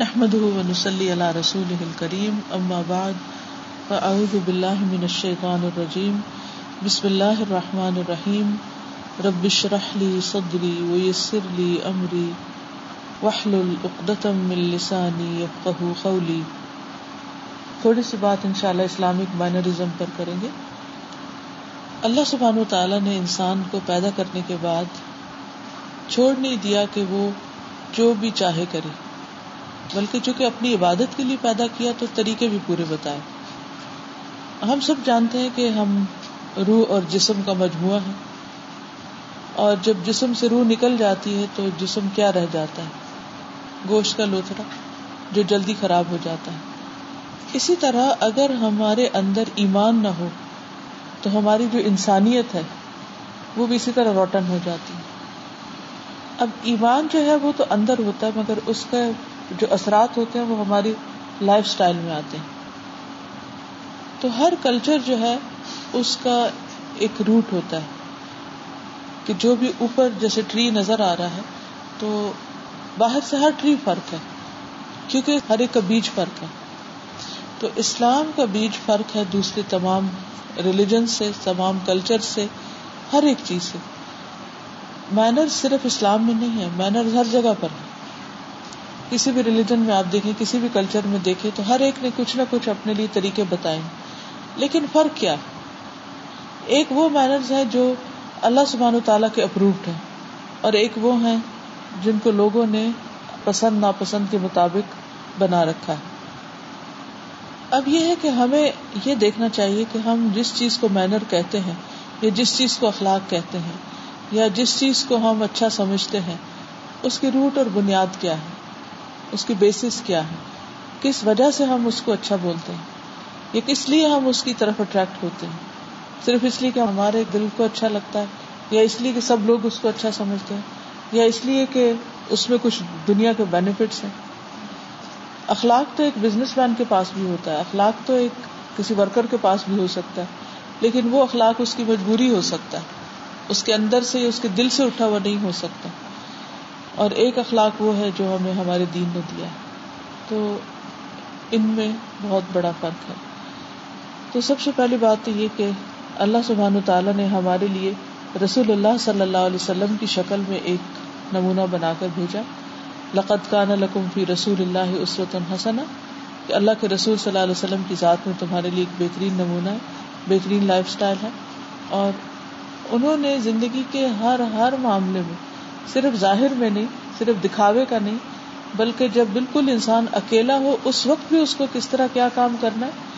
نحمد ونسلی علی رسول الکریم اما بعد فاعوذ باللہ من الشیطان الرجیم بسم اللہ الرحمن الرحیم رب شرح لی صدری ویسر لی امری وحلل اقدتم من لسانی یفقہ خولی تھوڑی سی بات انشاءاللہ اسلامک بائنرزم پر کریں گے اللہ سبحانہ وتعالی نے انسان کو پیدا کرنے کے بعد چھوڑ نہیں دیا کہ وہ جو بھی چاہے کرے بلکہ چونکہ اپنی عبادت کے لیے پیدا کیا تو طریقے بھی پورے بتائے ہم سب جانتے ہیں کہ ہم روح اور جسم کا مجموعہ ہے اور جب جسم سے روح نکل جاتی ہے تو جسم کیا رہ جاتا ہے گوشت کا لوترا جو جلدی خراب ہو جاتا ہے اسی طرح اگر ہمارے اندر ایمان نہ ہو تو ہماری جو انسانیت ہے وہ بھی اسی طرح روٹن ہو جاتی ہے اب ایمان جو ہے وہ تو اندر ہوتا ہے مگر اس کا جو اثرات ہوتے ہیں وہ ہماری لائف اسٹائل میں آتے ہیں تو ہر کلچر جو ہے اس کا ایک روٹ ہوتا ہے کہ جو بھی اوپر جیسے ٹری نظر آ رہا ہے تو باہر سے ہر ٹری فرق ہے کیونکہ ہر ایک کا بیج فرق ہے تو اسلام کا بیج فرق ہے دوسرے تمام ریلیجن سے تمام کلچر سے ہر ایک چیز سے مینر صرف اسلام میں نہیں ہے مینر ہر جگہ پر ہے کسی بھی ریلیجن میں آپ دیکھیں کسی بھی کلچر میں دیکھیں تو ہر ایک نے کچھ نہ کچھ اپنے لیے طریقے بتائے لیکن فرق کیا ایک وہ مینرز ہیں جو اللہ سبحان و تعالیٰ کے اپرووڈ ہیں اور ایک وہ ہیں جن کو لوگوں نے پسند ناپسند کے مطابق بنا رکھا ہے اب یہ ہے کہ ہمیں یہ دیکھنا چاہیے کہ ہم جس چیز کو مینر کہتے ہیں یا جس چیز کو اخلاق کہتے ہیں یا جس چیز کو ہم اچھا سمجھتے ہیں اس کی روٹ اور بنیاد کیا ہے اس کی بیسس کیا ہے کس وجہ سے ہم اس کو اچھا بولتے ہیں یا کس لیے ہم اس کی طرف اٹریکٹ ہوتے ہیں صرف اس لیے کہ ہمارے دل کو اچھا لگتا ہے یا اس لیے کہ سب لوگ اس کو اچھا سمجھتے ہیں یا اس لیے کہ اس میں کچھ دنیا کے بینیفٹس ہیں اخلاق تو ایک بزنس مین کے پاس بھی ہوتا ہے اخلاق تو ایک کسی ورکر کے پاس بھی ہو سکتا ہے لیکن وہ اخلاق اس کی مجبوری ہو سکتا ہے اس کے اندر سے اس کے دل سے اٹھا ہوا نہیں ہو سکتا اور ایک اخلاق وہ ہے جو ہمیں ہمارے دین نے دیا ہے تو ان میں بہت بڑا فرق ہے تو سب سے پہلی بات تو یہ کہ اللہ سبحانہ تعالیٰ نے ہمارے لیے رسول اللہ صلی اللہ علیہ وسلم کی شکل میں ایک نمونہ بنا کر بھیجا لقت کان لکم فی رسول اللہ عُسرت الحسن کہ اللہ کے رسول صلی اللہ علیہ وسلم کی ذات میں تمہارے لیے ایک بہترین نمونہ ہے بہترین لائف سٹائل ہے اور انہوں نے زندگی کے ہر ہر معاملے میں صرف ظاہر میں نہیں صرف دکھاوے کا نہیں بلکہ جب بالکل انسان اکیلا ہو اس وقت بھی اس کو کس طرح کیا کام کرنا ہے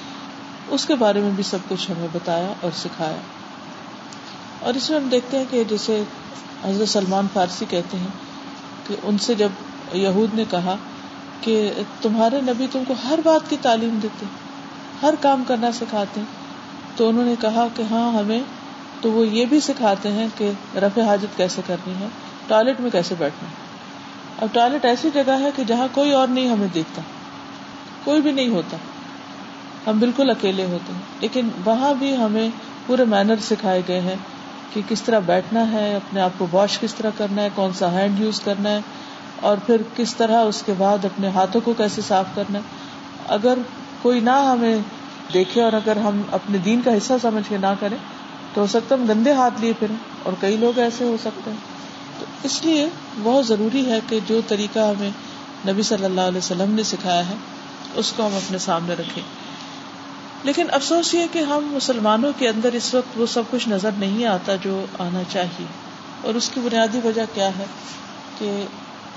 اس کے بارے میں بھی سب کچھ ہمیں بتایا اور سکھایا اور اس میں ہم دیکھتے ہیں کہ جیسے حضرت سلمان فارسی کہتے ہیں کہ ان سے جب یہود نے کہا کہ تمہارے نبی تم کو ہر بات کی تعلیم دیتے ہر کام کرنا سکھاتے ہیں تو انہوں نے کہا کہ ہاں ہمیں تو وہ یہ بھی سکھاتے ہیں کہ رفع حاجت کیسے کرنی ہے ٹوائلٹ میں کیسے بیٹھنا اب ٹوائلٹ ایسی جگہ ہے کہ جہاں کوئی اور نہیں ہمیں دیکھتا کوئی بھی نہیں ہوتا ہم بالکل اکیلے ہوتے ہیں لیکن وہاں بھی ہمیں پورے مینر سکھائے گئے ہیں کہ کس طرح بیٹھنا ہے اپنے آپ کو واش کس طرح کرنا ہے کون سا ہینڈ یوز کرنا ہے اور پھر کس طرح اس کے بعد اپنے ہاتھوں کو کیسے صاف کرنا ہے اگر کوئی نہ ہمیں دیکھے اور اگر ہم اپنے دین کا حصہ سمجھ کے نہ کریں تو ہو سکتا ہے ہم گندے ہاتھ لیے پھریں اور کئی لوگ ایسے ہو سکتے ہیں اس لیے بہت ضروری ہے کہ جو طریقہ ہمیں نبی صلی اللہ علیہ وسلم نے سکھایا ہے اس کو ہم اپنے سامنے رکھیں لیکن افسوس یہ کہ ہم مسلمانوں کے اندر اس وقت وہ سب کچھ نظر نہیں آتا جو آنا چاہیے اور اس کی بنیادی وجہ کیا ہے کہ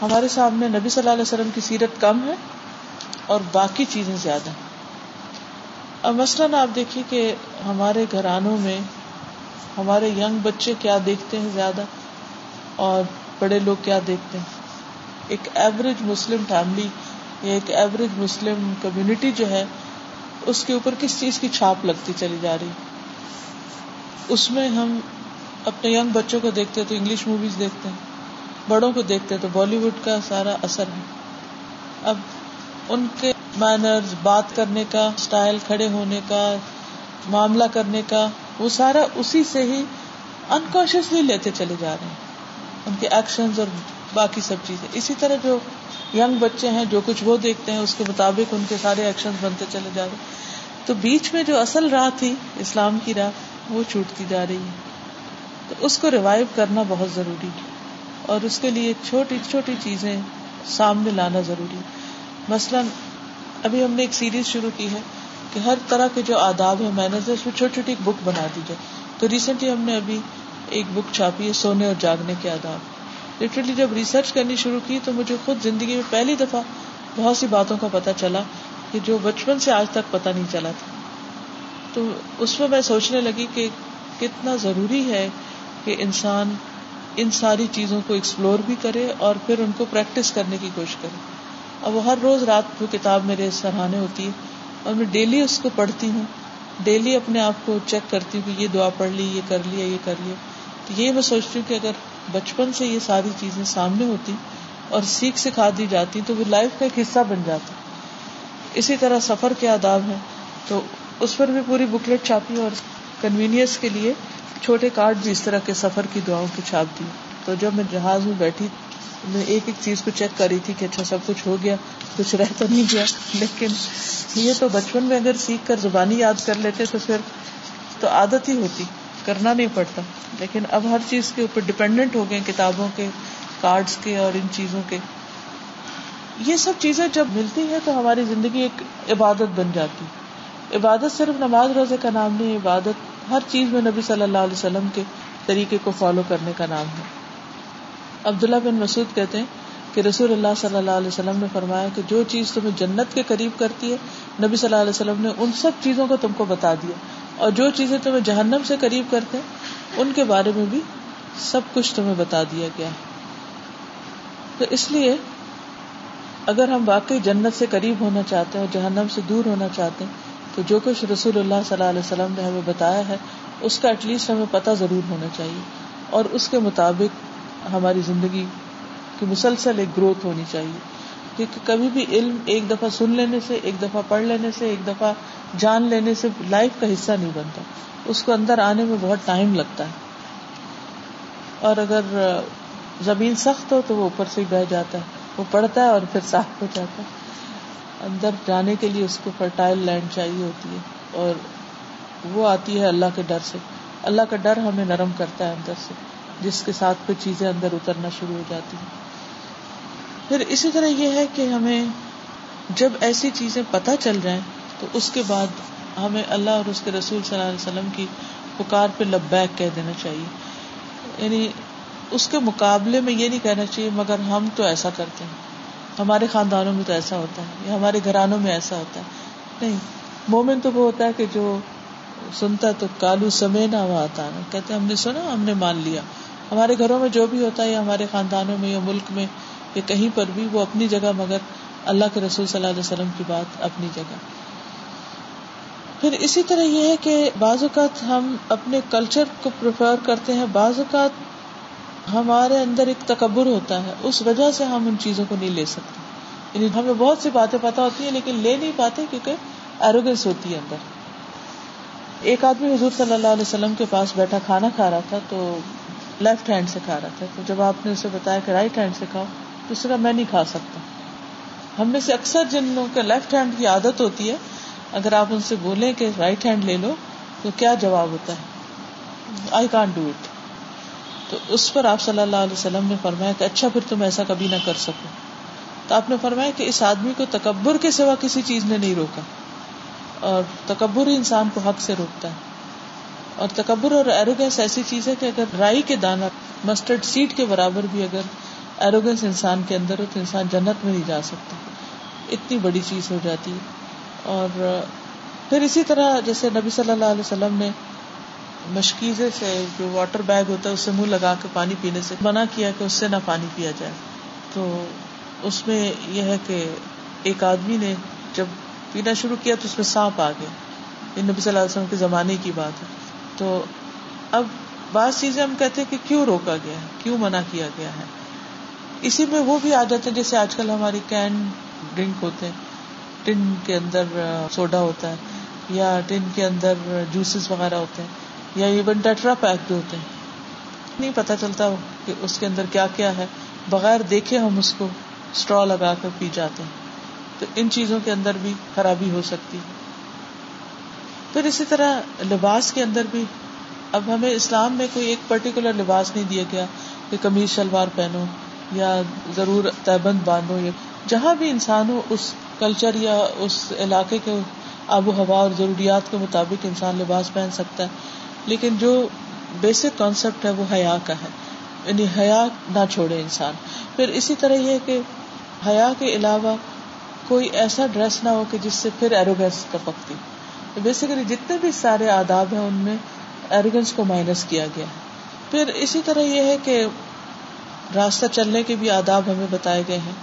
ہمارے سامنے نبی صلی اللہ علیہ وسلم کی سیرت کم ہے اور باقی چیزیں زیادہ ہیں اب مثلاً آپ دیکھیے کہ ہمارے گھرانوں میں ہمارے ینگ بچے کیا دیکھتے ہیں زیادہ اور بڑے لوگ کیا دیکھتے ہیں ایک ایوریج مسلم فیملی یا ایک ایوریج مسلم کمیونٹی جو ہے اس کے اوپر کس چیز کی چھاپ لگتی چلی جا رہی اس میں ہم اپنے یگ بچوں کو دیکھتے ہیں تو انگلش موویز دیکھتے ہیں بڑوں کو دیکھتے تو بالی ووڈ کا سارا اثر ہے اب ان کے مینرز بات کرنے کا اسٹائل کھڑے ہونے کا معاملہ کرنے کا وہ سارا اسی سے ہی انکانشیسلی لیتے چلے جا رہے ہیں ان کے ایکشن اور باقی سب چیزیں اسی طرح جو یگ بچے ہیں جو کچھ وہ دیکھتے ہیں اس کے مطابق ان کے سارے ایکشن بنتے چلے جا رہے تو بیچ میں جو اصل راہ تھی اسلام کی راہ وہ چھوٹتی جا رہی ہے تو اس کو ریوائو کرنا بہت ضروری ہے اور اس کے لیے چھوٹی چھوٹی چیزیں سامنے لانا ضروری ہے مثلاً ابھی ہم نے ایک سیریز شروع کی ہے کہ ہر طرح کے جو آداب ہیں مینیجر اس میں چھوٹی چھوٹی ایک بک بنا دی جائے تو ریسنٹلی ہم نے ابھی ایک بک چھاپی ہے سونے اور جاگنے کے آداب لٹرلی جب ریسرچ کرنی شروع کی تو مجھے خود زندگی میں پہلی دفعہ بہت سی باتوں کا پتہ چلا کہ جو بچپن سے آج تک پتہ نہیں چلا تھا تو اس میں میں سوچنے لگی کہ کتنا ضروری ہے کہ انسان ان ساری چیزوں کو ایکسپلور بھی کرے اور پھر ان کو پریکٹس کرنے کی کوشش کرے اب وہ ہر روز رات وہ کتاب میرے سراہنے ہوتی ہے اور میں ڈیلی اس کو پڑھتی ہوں ڈیلی اپنے آپ کو چیک کرتی ہوں کہ یہ دعا پڑھ لی یہ کر لیا یہ کر لیا تو یہ میں سوچتی ہوں کہ اگر بچپن سے یہ ساری چیزیں سامنے ہوتی اور سیکھ سکھا دی جاتی تو وہ لائف کا ایک حصہ بن جاتا اسی طرح سفر کے آداب ہیں تو اس پر بھی پوری بکلیٹ چھاپی اور کنوینئنس کے لیے چھوٹے کارڈ بھی اس طرح کے سفر کی دعاؤں کی چھاپ دی تو جب میں جہاز میں بیٹھی میں ایک ایک چیز کو چیک کر رہی تھی کہ اچھا سب کچھ ہو گیا کچھ رہ تو نہیں گیا لیکن یہ تو بچپن میں اگر سیکھ کر زبانی یاد کر لیتے تو پھر تو عادت ہی ہوتی کرنا نہیں پڑتا لیکن اب ہر چیز کے اوپر ڈپینڈنٹ ہو گئے کتابوں کے کارڈز کے اور ان چیزوں کے یہ سب چیزیں جب ملتی ہیں تو ہماری زندگی ایک عبادت بن جاتی عبادت صرف نماز روزے کا نام نہیں عبادت ہر چیز میں نبی صلی اللہ علیہ وسلم کے طریقے کو فالو کرنے کا نام ہے عبداللہ بن مسعود کہتے ہیں کہ رسول اللہ صلی اللہ علیہ وسلم نے فرمایا کہ جو چیز تمہیں جنت کے قریب کرتی ہے نبی صلی اللہ علیہ وسلم نے ان سب چیزوں کو تم کو بتا دیا اور جو چیزیں تمہیں جہنم سے قریب کرتے ہیں ان کے بارے میں بھی سب کچھ تمہیں بتا دیا گیا ہے تو اس لیے اگر ہم واقعی جنت سے قریب ہونا چاہتے ہیں اور جہنم سے دور ہونا چاہتے ہیں تو جو کچھ رسول اللہ صلی اللہ علیہ وسلم نے ہمیں بتایا ہے اس کا ایٹ لیسٹ ہمیں پتہ ضرور ہونا چاہیے اور اس کے مطابق ہماری زندگی کی مسلسل ایک گروتھ ہونی چاہیے کیونکہ کبھی بھی علم ایک دفعہ سن لینے سے ایک دفعہ پڑھ لینے سے ایک دفعہ جان لینے سے لائف کا حصہ نہیں بنتا اس کو اندر آنے میں بہت ٹائم لگتا ہے اور اگر زمین سخت ہو تو وہ اوپر سے ہی بہ جاتا ہے وہ پڑتا ہے اور پھر صاف ہو جاتا ہے اندر جانے کے لیے اس کو فرٹائل لینڈ چاہیے ہوتی ہے اور وہ آتی ہے اللہ کے ڈر سے اللہ کا ڈر ہمیں نرم کرتا ہے اندر سے جس کے ساتھ کوئی چیزیں اندر اترنا شروع ہو جاتی ہیں پھر اسی طرح یہ ہے کہ ہمیں جب ایسی چیزیں پتہ چل جائیں تو اس کے بعد ہمیں اللہ اور اس کے رسول صلی اللہ علیہ وسلم کی پکار پہ لبیک کہہ دینا چاہیے یعنی اس کے مقابلے میں یہ نہیں کہنا چاہیے مگر ہم تو ایسا کرتے ہیں ہمارے خاندانوں میں تو ایسا ہوتا ہے یا ہمارے گھرانوں میں ایسا ہوتا ہے نہیں مومن تو وہ ہوتا ہے کہ جو سنتا تو کالو سمے نہ ہوا نا کہتے ہم نے سنا ہم نے مان لیا ہمارے گھروں میں جو بھی ہوتا ہے یا ہمارے خاندانوں میں یا ملک میں کہیں پر بھی وہ اپنی جگہ مگر اللہ کے رسول صلی اللہ علیہ وسلم کی بات اپنی جگہ پھر اسی طرح یہ ہے کہ بعض اوقات ہم اپنے کلچر کو پریفر کرتے ہیں بعض اوقات ہمارے اندر ایک تکبر ہوتا ہے اس وجہ سے ہم ان چیزوں کو نہیں لے سکتے یعنی ہمیں بہت سی باتیں پتا ہوتی ہیں لیکن لے نہیں پاتے کیونکہ ایروگنس ہوتی ہے اندر ایک آدمی حضور صلی اللہ علیہ وسلم کے پاس بیٹھا کھانا کھا رہا تھا تو لیفٹ ہینڈ سے کھا رہا تھا تو جب آپ نے اسے بتایا کہ رائٹ ہینڈ سے کھاؤ جس طرح میں نہیں کھا سکتا ہم میں سے اکثر جن لوگوں کے لیفٹ ہینڈ کی عادت ہوتی ہے اگر آپ ان سے بولیں کہ رائٹ ہینڈ لے لو تو کیا جواب ہوتا ہے آئی کانٹ ڈو اٹ تو اس پر آپ صلی اللہ علیہ وسلم نے فرمایا کہ اچھا پھر تم ایسا کبھی نہ کر سکو تو آپ نے فرمایا کہ اس آدمی کو تکبر کے سوا کسی چیز نے نہیں روکا اور تکبر ہی انسان کو حق سے روکتا ہے اور تکبر اور ایروگینس ایسی چیز ہے کہ اگر رائی کے دانا مسٹرڈ سیڈ کے برابر بھی اگر ایروگنس انسان کے اندر ہو تو انسان جنت میں نہیں جا سکتا اتنی بڑی چیز ہو جاتی اور پھر اسی طرح جیسے نبی صلی اللہ علیہ وسلم نے مشکیزے سے جو واٹر بیگ ہوتا ہے اس سے منہ لگا کے پانی پینے سے منع کیا کہ اس سے نہ پانی پیا جائے تو اس میں یہ ہے کہ ایک آدمی نے جب پینا شروع کیا تو اس میں سانپ آ گئے یہ نبی صلی اللہ علیہ وسلم کے زمانے کی بات ہے تو اب بعض چیزیں ہم کہتے ہیں کہ کیوں روکا گیا ہے کیوں منع کیا گیا ہے اسی میں وہ بھی آ جاتے ہیں جیسے آج کل ہماری کین ڈرنک ہوتے ہیں ٹن کے اندر سوڈا ہوتا ہے یا ٹن کے اندر جوسز وغیرہ ہوتے ہیں یا ایون ٹیٹرا پیک بھی ہوتے ہیں نہیں چلتا کہ اس کے اندر کیا کیا ہے بغیر دیکھے ہم اس کو اسٹرا لگا کر پی جاتے ہیں تو ان چیزوں کے اندر بھی خرابی ہو سکتی پھر اسی طرح لباس کے اندر بھی اب ہمیں اسلام میں کوئی ایک پرٹیکولر لباس نہیں دیا گیا کہ قمیض شلوار پہنو یا ضرور تیبند باندھو یا جہاں بھی انسان ہو اس کلچر یا اس علاقے کے آب و ہوا اور ضروریات کے مطابق انسان لباس پہن سکتا ہے لیکن جو بیسک کانسیپٹ ہے وہ حیا کا ہے یعنی حیا نہ چھوڑے انسان پھر اسی طرح یہ کہ حیا کے علاوہ کوئی ایسا ڈریس نہ ہو کہ جس سے پھر ایروگینس کا پکتی بیسیکلی جتنے بھی سارے آداب ہیں ان میں ایروگینس کو مائنس کیا گیا ہے پھر اسی طرح یہ ہے کہ راستہ چلنے کے بھی آداب ہمیں بتائے گئے ہیں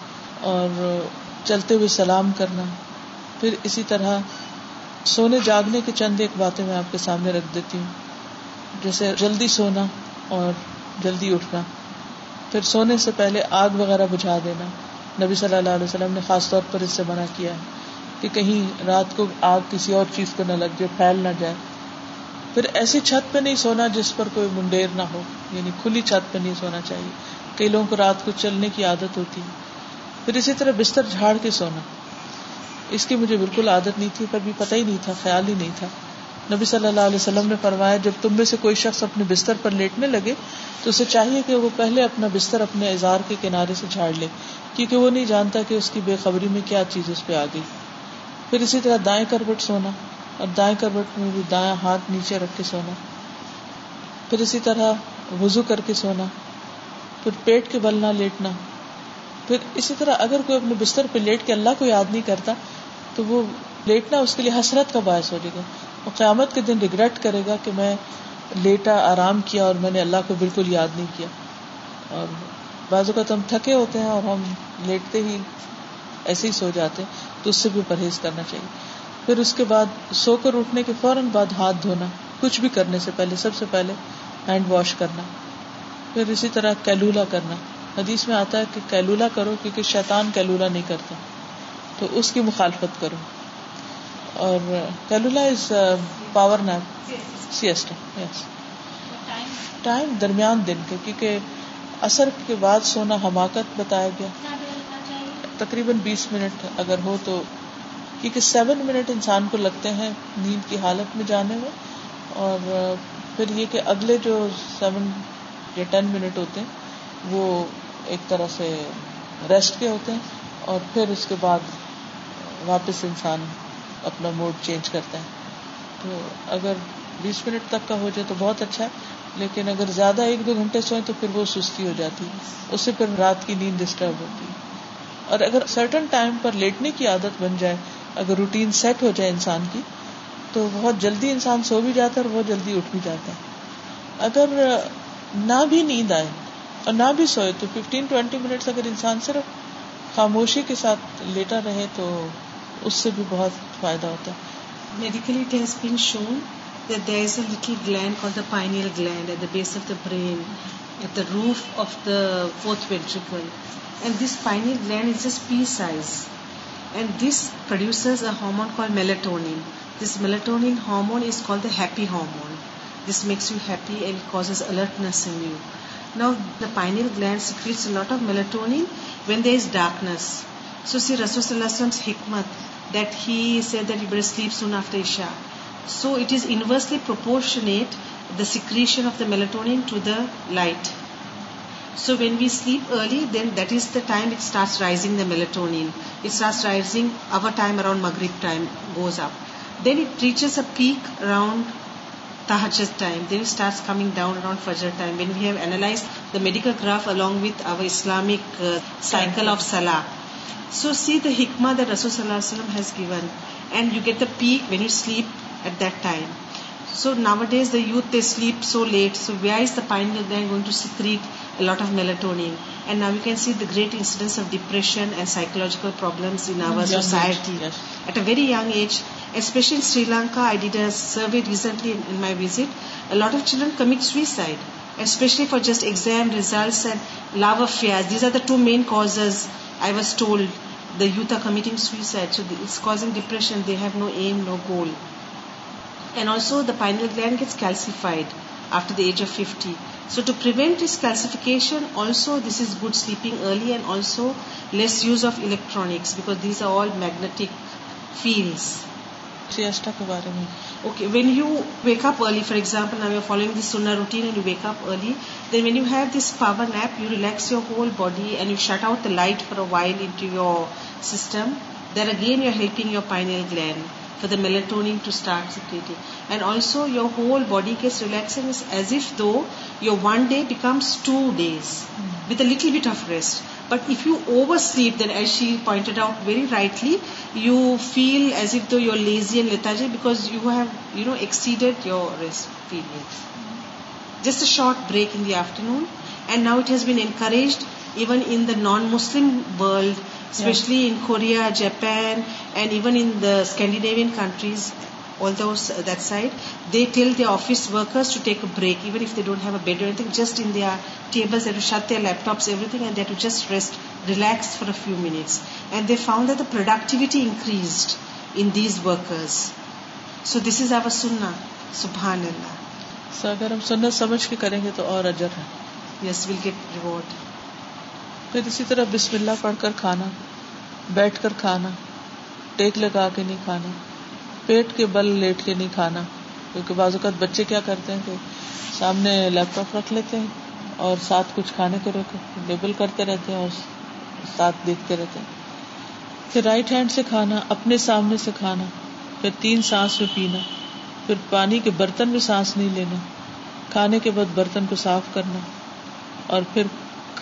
اور چلتے ہوئے سلام کرنا پھر اسی طرح سونے جاگنے کے چند ایک باتیں میں آپ کے سامنے رکھ دیتی ہوں جیسے جلدی سونا اور جلدی اٹھنا پھر سونے سے پہلے آگ وغیرہ بجھا دینا نبی صلی اللہ علیہ وسلم نے خاص طور پر اس سے منع کیا ہے کہ کہیں رات کو آگ کسی اور چیز کو نہ لگ جائے پھیل نہ جائے پھر ایسی چھت پہ نہیں سونا جس پر کوئی منڈیر نہ ہو یعنی کھلی چھت پہ نہیں سونا چاہیے کئی لوگوں کو رات کو چلنے کی عادت ہوتی ہے پھر اسی طرح بستر جھاڑ کے سونا اس کی مجھے بالکل عادت نہیں تھی پر بھی پتا ہی نہیں تھا خیال ہی نہیں تھا نبی صلی اللہ علیہ وسلم نے فرمایا جب تم میں سے کوئی شخص اپنے بستر پر لیٹنے لگے تو اسے چاہیے کہ وہ پہلے اپنا بستر اپنے اظہار کے کنارے سے جھاڑ لے کیونکہ وہ نہیں جانتا کہ اس کی بے خبری میں کیا چیز اس پہ آ گئی پھر اسی طرح دائیں کروٹ سونا اور دائیں کروٹ میں بھی دائیں ہاتھ نیچے رکھ کے سونا پھر اسی طرح وزو کر کے سونا پھر پیٹ کے بل نہ لیٹنا پھر اسی طرح اگر کوئی اپنے بستر پہ لیٹ کے اللہ کو یاد نہیں کرتا تو وہ لیٹنا اس کے لیے حسرت کا باعث ہو جائے گا وہ قیامت کے دن ریگریٹ کرے گا کہ میں لیٹا آرام کیا اور میں نے اللہ کو بالکل یاد نہیں کیا اور بعض اوقات ہم تھکے ہوتے ہیں اور ہم لیٹتے ہی ایسے ہی سو جاتے ہیں تو اس سے بھی پرہیز کرنا چاہیے پھر اس کے بعد سو کر اٹھنے کے فوراً بعد ہاتھ دھونا کچھ بھی کرنے سے پہلے سب سے پہلے ہینڈ واش کرنا پھر اسی طرح کیلولا کرنا حدیث میں آتا ہے کہ کیلولا کرو کیونکہ شیطان کیلولا نہیں کرتا تو اس کی مخالفت کرو اور کیلولا از پاور نیپ یس ٹائم درمیان دن کے کیونکہ اثر کے بعد سونا حماقت بتایا گیا تقریباً بیس منٹ اگر ہو تو کیونکہ سیون منٹ انسان کو لگتے ہیں نیند کی حالت میں جانے میں اور پھر یہ کہ اگلے جو سیون یا ٹین منٹ ہوتے ہیں وہ ایک طرح سے ریسٹ کے ہوتے ہیں اور پھر اس کے بعد واپس انسان اپنا موڈ چینج کرتا ہے تو اگر بیس منٹ تک کا ہو جائے تو بہت اچھا ہے لیکن اگر زیادہ ایک دو گھنٹے سوئیں تو پھر وہ سستی ہو جاتی اس سے پھر رات کی نیند ڈسٹرب ہوتی اور اگر سرٹن ٹائم پر لیٹنے کی عادت بن جائے اگر روٹین سیٹ ہو جائے انسان کی تو بہت جلدی انسان سو بھی جاتا ہے اور بہت جلدی اٹھ بھی جاتا ہے اگر نہ بھی نیند آئے اور نہ بھی سوئے تو ففٹین ٹوینٹی منٹس اگر انسان صرف خاموشی کے ساتھ لیٹا رہے تو اس سے بھی roof of the فورتھلڈ this hormone this makes you happy and alertness when there is darkness Isha so اٹسلی the secretion of the melatonin to light so when we sleep early then that is the time rising the time around goes up then it reaches a peak around medical Islamic cycle of سلاح so see the the رسول and you get the peak when you sleep eight time so nowadays the youth so late secrete lot of melatonin and نا you can see گریٹنٹ ڈپریشنجکل ایٹری یگ easily Sri Lanka for just exam results love affair depression they ham no goal and also گینڈ get after So to prevent this calcification, also this is good sleeping early, and also less use of electronics, because these are all magnetic fields. Okay, when you wake up early, for example, now you are following this sunnah routine and you wake up early, then when you have this power nap, you relax your whole body and you shut out the light for a while into your system. Then again you are helping your pineal gland for the melatonin to start secreting. And also your whole body gets relaxing. It's as if though your one day becomes 2 days with a little bit of rest. But if you oversleep, then as she pointed out very rightly, you feel as if though you're lazy and lethargic because you have, exceeded your rest period. Just a short break in the afternoon. And now it has been encouraged even in the non-Muslim world thing just rest relax productivity سمجھ کے کریں گے تو اور اجر ہے پھر اسی طرح بسم اللہ پڑھ کر کھانا بیٹھ کر کھانا ٹیک لگا کے نہیں کھانا پیٹ کے بل لیٹ کے نہیں کھانا کیونکہ بعض اوقات بچے کیا کرتے ہیں کہ سامنے لیپ ٹاپ رکھ لیتے ہیں اور ساتھ کچھ کھانے کے روکے لیبل کرتے رہتے ہیں اور ساتھ دیکھتے رہتے ہیں پھر رائٹ ہینڈ سے کھانا اپنے سامنے سے کھانا پھر تین سانس میں پینا پھر پانی کے برتن میں سانس نہیں لینا کھانے کے بعد برتن کو صاف کرنا اور پھر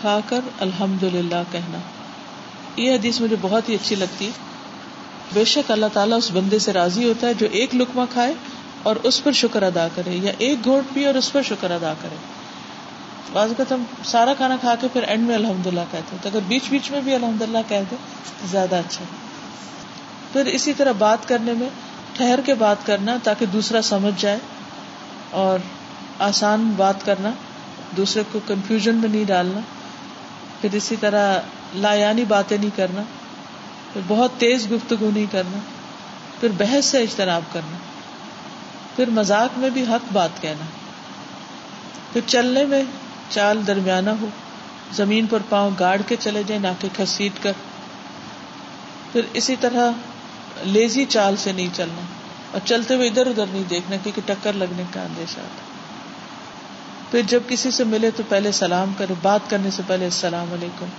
کھا کر الحمد للہ کہنا یہ حدیث مجھے بہت ہی اچھی لگتی بے شک اللہ تعالیٰ اس بندے سے راضی ہوتا ہے جو ایک لکما کھائے اور اس پر شکر ادا کرے یا ایک گھوٹ پیے اور اس پر شکر ادا کرے بعض ہم سارا کھانا کھا کے پھر اینڈ میں الحمد للہ کہتے تو اگر بیچ بیچ میں بھی الحمد للہ کہہ دیں زیادہ اچھا پھر اسی طرح بات کرنے میں ٹھہر کے بات کرنا تاکہ دوسرا سمجھ جائے اور آسان بات کرنا دوسرے کو کنفیوژن میں نہیں ڈالنا پھر اسی طرح لایانی باتیں نہیں کرنا پھر بہت تیز گفتگو نہیں کرنا پھر بحث سے اجتناب کرنا پھر مذاق میں بھی حق بات کہنا پھر چلنے میں چال درمیانہ ہو زمین پر پاؤں گاڑ کے چلے جائیں نہ کہ کھسیٹ کر پھر اسی طرح لیزی چال سے نہیں چلنا اور چلتے ہوئے ادھر ادھر نہیں دیکھنا کیونکہ ٹکر لگنے کا اندیشہ آتا پھر جب کسی سے ملے تو پہلے سلام کرے بات کرنے سے پہلے السلام علیکم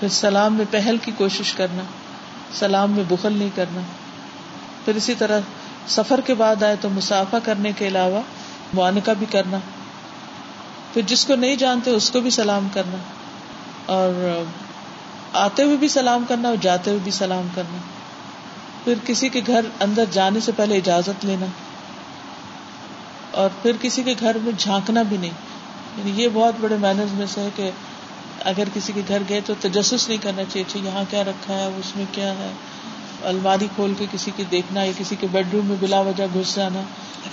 پھر سلام میں پہل کی کوشش کرنا سلام میں بخل نہیں کرنا پھر اسی طرح سفر کے بعد آئے تو مسافہ کرنے کے علاوہ معانقہ بھی کرنا پھر جس کو نہیں جانتے اس کو بھی سلام کرنا اور آتے ہوئے بھی سلام کرنا اور جاتے ہوئے بھی سلام کرنا پھر کسی کے گھر اندر جانے سے پہلے اجازت لینا اور پھر کسی کے گھر میں جھانکنا بھی نہیں یعنی یہ بہت بڑے مینرز میں سے ہے کہ اگر کسی کے گھر گئے تو تجسس نہیں کرنا چاہیے اچھا یہاں کیا رکھا ہے اس میں کیا ہے الماری کھول کے کسی کی دیکھنا یا کسی کے بیڈ روم میں بلا وجہ گھس جانا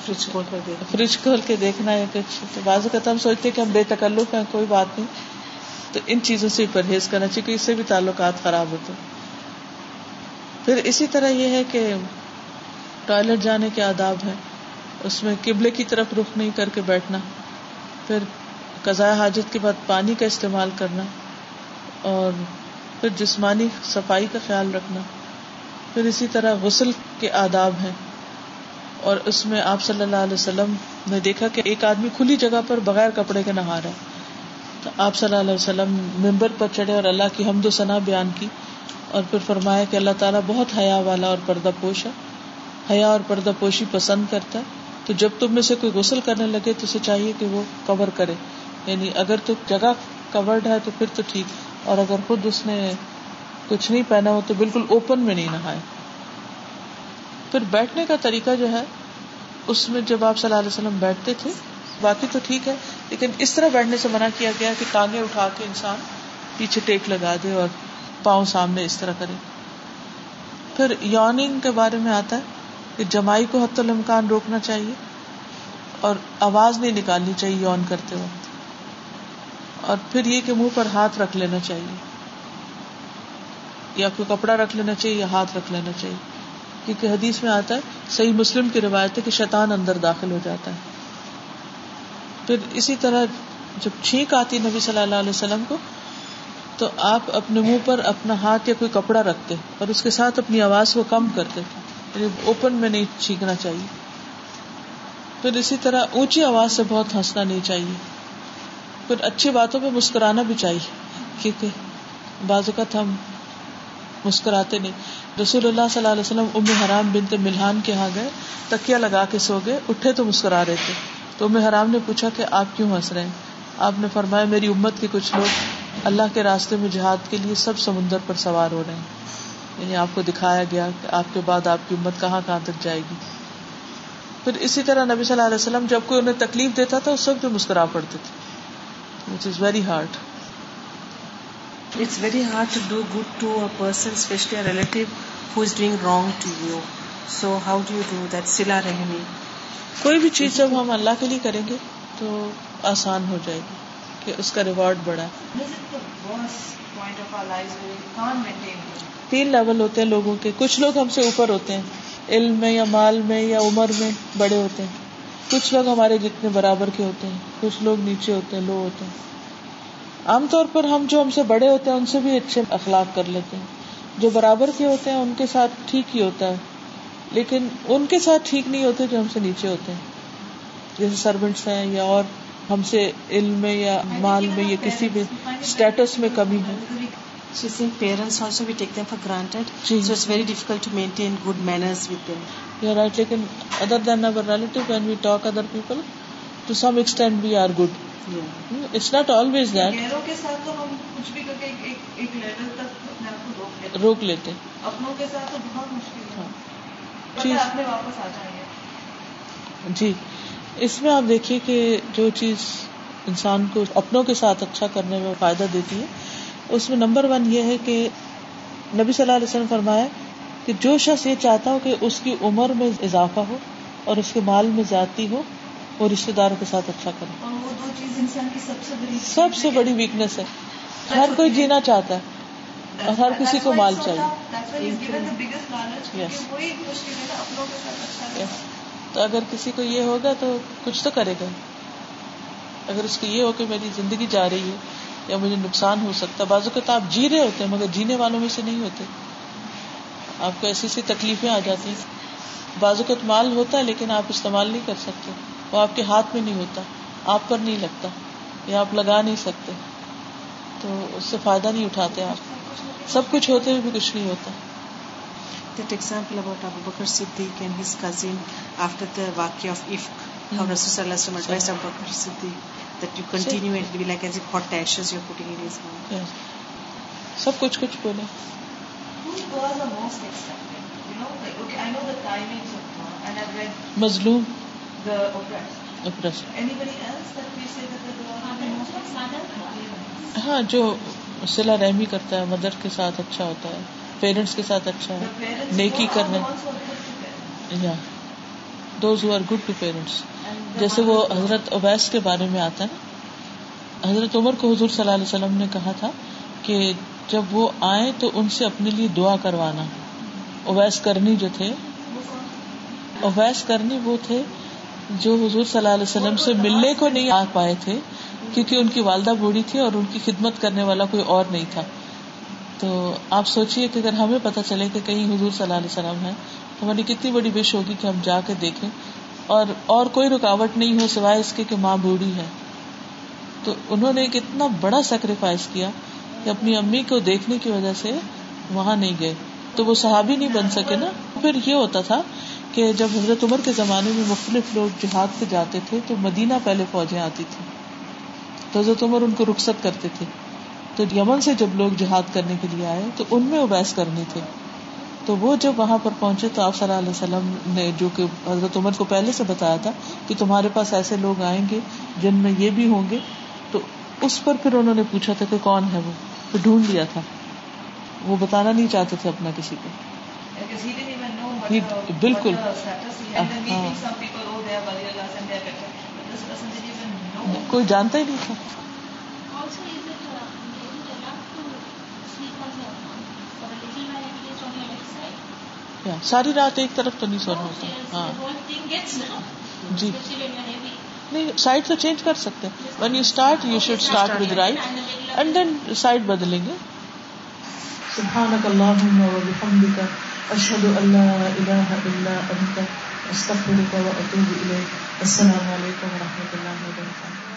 فریج کھول کے دیکھنا ہے کچھ تو بعض اوقات ہم سوچتے ہیں کہ ہم بے تکلف ہیں کوئی بات نہیں تو ان چیزوں سے پرہیز کرنا چاہیے کہ اس سے بھی تعلقات خراب ہوتے پھر اسی طرح یہ ہے کہ ٹوائلٹ جانے کے آداب ہیں اس میں قبلے کی طرف رخ نہیں کر کے بیٹھنا پھر قضاء حاجت کے بعد پانی کا استعمال کرنا اور پھر جسمانی صفائی کا خیال رکھنا پھر اسی طرح غسل کے آداب ہیں اور اس میں آپ صلی اللہ علیہ وسلم نے دیکھا کہ ایک آدمی کھلی جگہ پر بغیر کپڑے کے نہا رہا ہے تو آپ صلی اللہ علیہ وسلم ممبر پر چڑھے اور اللہ کی حمد و ثنا بیان کی اور پھر فرمایا کہ اللہ تعالیٰ بہت حیا والا اور پردہ پوش ہے حیا اور پردہ پوشی پسند کرتا ہے تو جب تم میں سے کوئی غسل کرنے لگے تو اسے چاہیے کہ وہ کور کرے یعنی اگر تو جگہ کورڈ ہے تو پھر تو ٹھیک اور اگر خود اس نے کچھ نہیں پہنا ہو تو بالکل اوپن میں نہیں نہائے پھر بیٹھنے کا طریقہ جو ہے اس میں جب آپ صلی اللہ علیہ وسلم بیٹھتے تھے باقی تو ٹھیک ہے لیکن اس طرح بیٹھنے سے منع کیا گیا کہ ٹانگے اٹھا کے انسان پیچھے ٹیک لگا دے اور پاؤں سامنے اس طرح کرے پھر یوننگ کے بارے میں آتا ہے کہ جمائی کو حت الامکان روکنا چاہیے اور آواز نہیں نکالنی چاہیے آن کرتے وقت اور پھر یہ کہ منہ پر ہاتھ رکھ لینا چاہیے یا کوئی کپڑا رکھ لینا چاہیے یا ہاتھ رکھ لینا چاہیے کیونکہ حدیث میں آتا ہے صحیح مسلم کی روایت ہے کہ شیطان اندر داخل ہو جاتا ہے پھر اسی طرح جب چھینک آتی نبی صلی اللہ علیہ وسلم کو تو آپ اپنے منہ پر اپنا ہاتھ یا کوئی کپڑا رکھتے اور اس کے ساتھ اپنی آواز کو کم کرتے تھے یعنی اوپن میں نہیں چاہیے پھر اسی طرح اونچی آواز سے بہت ہنسنا نہیں چاہیے پھر اچھی باتوں پہ مسکرانا بھی چاہیے کیونکہ بعض اوقات ہم مسکراتے نہیں رسول اللہ صلی اللہ علیہ وسلم ام حرام بنت ملحان کے ہاں گئے تکیا لگا کے سو گئے اٹھے تو مسکرا رہے تھے تو ام حرام نے پوچھا کہ آپ کیوں ہنس رہے ہیں آپ نے فرمایا میری امت کے کچھ لوگ اللہ کے راستے میں جہاد کے لیے سب سمندر پر سوار ہو رہے ہیں یعنی آپ کو دکھایا گیا کہ آپ کے بعد آپ کی امت کہاں کہاں تک جائے گی پھر اسی طرح نبی صلی اللہ علیہ وسلم جب کوئی انہیں تکلیف دیتا تھا اس وقت بھی مسکرا پڑتے تھے which is very hard it's very hard to do good to a person especially a relative who is doing wrong to you so how do you do that سلا رحمی کوئی بھی چیز جب ہم اللہ کے لیے کریں گے تو آسان ہو جائے گی کہ اس کا ریوارڈ بڑا ہے تین لیول ہوتے ہیں لوگوں کے کچھ لوگ ہم سے اوپر ہوتے ہیں علم میں یا مال میں یا عمر میں بڑے ہوتے ہیں کچھ لوگ ہمارے جتنے برابر کے ہوتے ہیں کچھ لوگ نیچے ہوتے ہیں لو ہوتے ہیں عام طور پر ہم جو ہم سے بڑے ہوتے ہیں ان سے بھی اچھے اخلاق کر لیتے ہیں جو برابر کے ہوتے ہیں ان کے ساتھ ٹھیک ہی ہوتا ہے لیکن ان کے ساتھ ٹھیک نہیں ہوتے جو ہم سے نیچے ہوتے ہیں جیسے سروینٹس ہیں یا اور ہم سے علم میں یا مال میں یا کسی بھی اسٹیٹس میں کمی ہے جی اس میں آپ دیکھیے کہ جو چیز انسان کو اپنوں کے ساتھ اچھا کرنے میں فائدہ دیتی ہے اس میں نمبر ون یہ ہے کہ نبی صلی اللہ علیہ وسلم فرمایا کہ جو شخص یہ چاہتا ہو کہ اس کی عمر میں اضافہ ہو اور اس کے مال میں زیادتی ہو وہ رشتے داروں کے ساتھ اچھا کرے سب سے بڑی ویکنیس ہے ہر کوئی جینا چاہتا ہے اور ہر کسی کو مال چاہیے تو اگر کسی کو یہ ہوگا تو کچھ تو کرے گا اگر اس کو یہ ہو کہ میری زندگی جا رہی ہے یا مجھے نقصان ہو سکتا ہے بازو کے تو آپ جی رہے ہوتے ہیں مگر جینے والوں میں سے نہیں ہوتے آپ کو ایسی ایسی تکلیفیں آ جاتی ہیں بازو کا مال ہوتا ہے لیکن آپ استعمال نہیں کر سکتے وہ آپ کے ہاتھ میں نہیں ہوتا آپ پر نہیں لگتا یا آپ لگا نہیں سکتے تو اس سے فائدہ نہیں اٹھاتے آپ سب کچھ ہوتے ہوئے بھی کچھ نہیں ہوتا مزلوم جو صلا رحمی کرتا ہے مدر کے ساتھ اچھا ہوتا ہے پیرنٹس کے ساتھ اچھا ہے نیکی کرنا یا those who good to parents جیسے وہ حضرت اویس کے بارے میں آتا ہے حضرت عمر کو حضور صلی اللہ علیہ وسلم نے کہا تھا کہ جب وہ آئے تو ان سے اپنے لیے دعا کروانا اویس کرنی جو تھے اویس کرنی وہ تھے جو حضور صلی اللہ علیہ وسلم سے ملنے کو نہیں آ پائے تھے کیونکہ ان کی والدہ بوڑھی تھی اور ان کی خدمت کرنے والا کوئی اور نہیں تھا تو آپ سوچیے کہ اگر ہمیں پتہ چلے کہ کہیں حضور صلی اللہ علیہ وسلم ہیں تو ہماری کتنی بڑی بش ہوگی کہ ہم جا کے دیکھیں اور اور کوئی رکاوٹ نہیں ہو سوائے اس کے کہ ماں بوڑھی ہے تو انہوں نے ایک اتنا بڑا سیکریفائس کیا کہ اپنی امی کو دیکھنے کی وجہ سے وہاں نہیں گئے تو وہ صحابی نہیں بن سکے نا پھر یہ ہوتا تھا کہ جب حضرت عمر کے زمانے میں مختلف لوگ جہاد پہ جاتے تھے تو مدینہ پہلے فوجیں آتی تھی تو حضرت عمر ان کو رخصت کرتے تھے تو یمن سے جب لوگ جہاد کرنے کے لیے آئے تو ان میں اوبیس کرنے تھے تو وہ جب وہاں پر پہنچے تو آپ صلی اللہ علیہ وسلم نے جو کہ حضرت عمر کو پہلے سے بتایا تھا کہ تمہارے پاس ایسے لوگ آئیں گے جن میں یہ بھی ہوں گے تو اس پر پھر انہوں نے پوچھا تھا کہ کون ہے وہ تو ڈھونڈ لیا تھا وہ بتانا نہیں چاہتے تھے اپنا کسی کو بالکل ہاں۔ کوئی جانتا ہی نہیں تھا یا ہاں، ساری رات ایک طرف تو نہیں سونا ہوتا ہاں جی نہیں سائڈ تو چینج کر سکتے when you start you should start with right and then side بدلیں گے سبحانك اللهم وبحمدك اشهد ان لا اله الا انت استغفرك واتوب اليك السلام علیکم ورحمۃ اللہ وبرکاتہ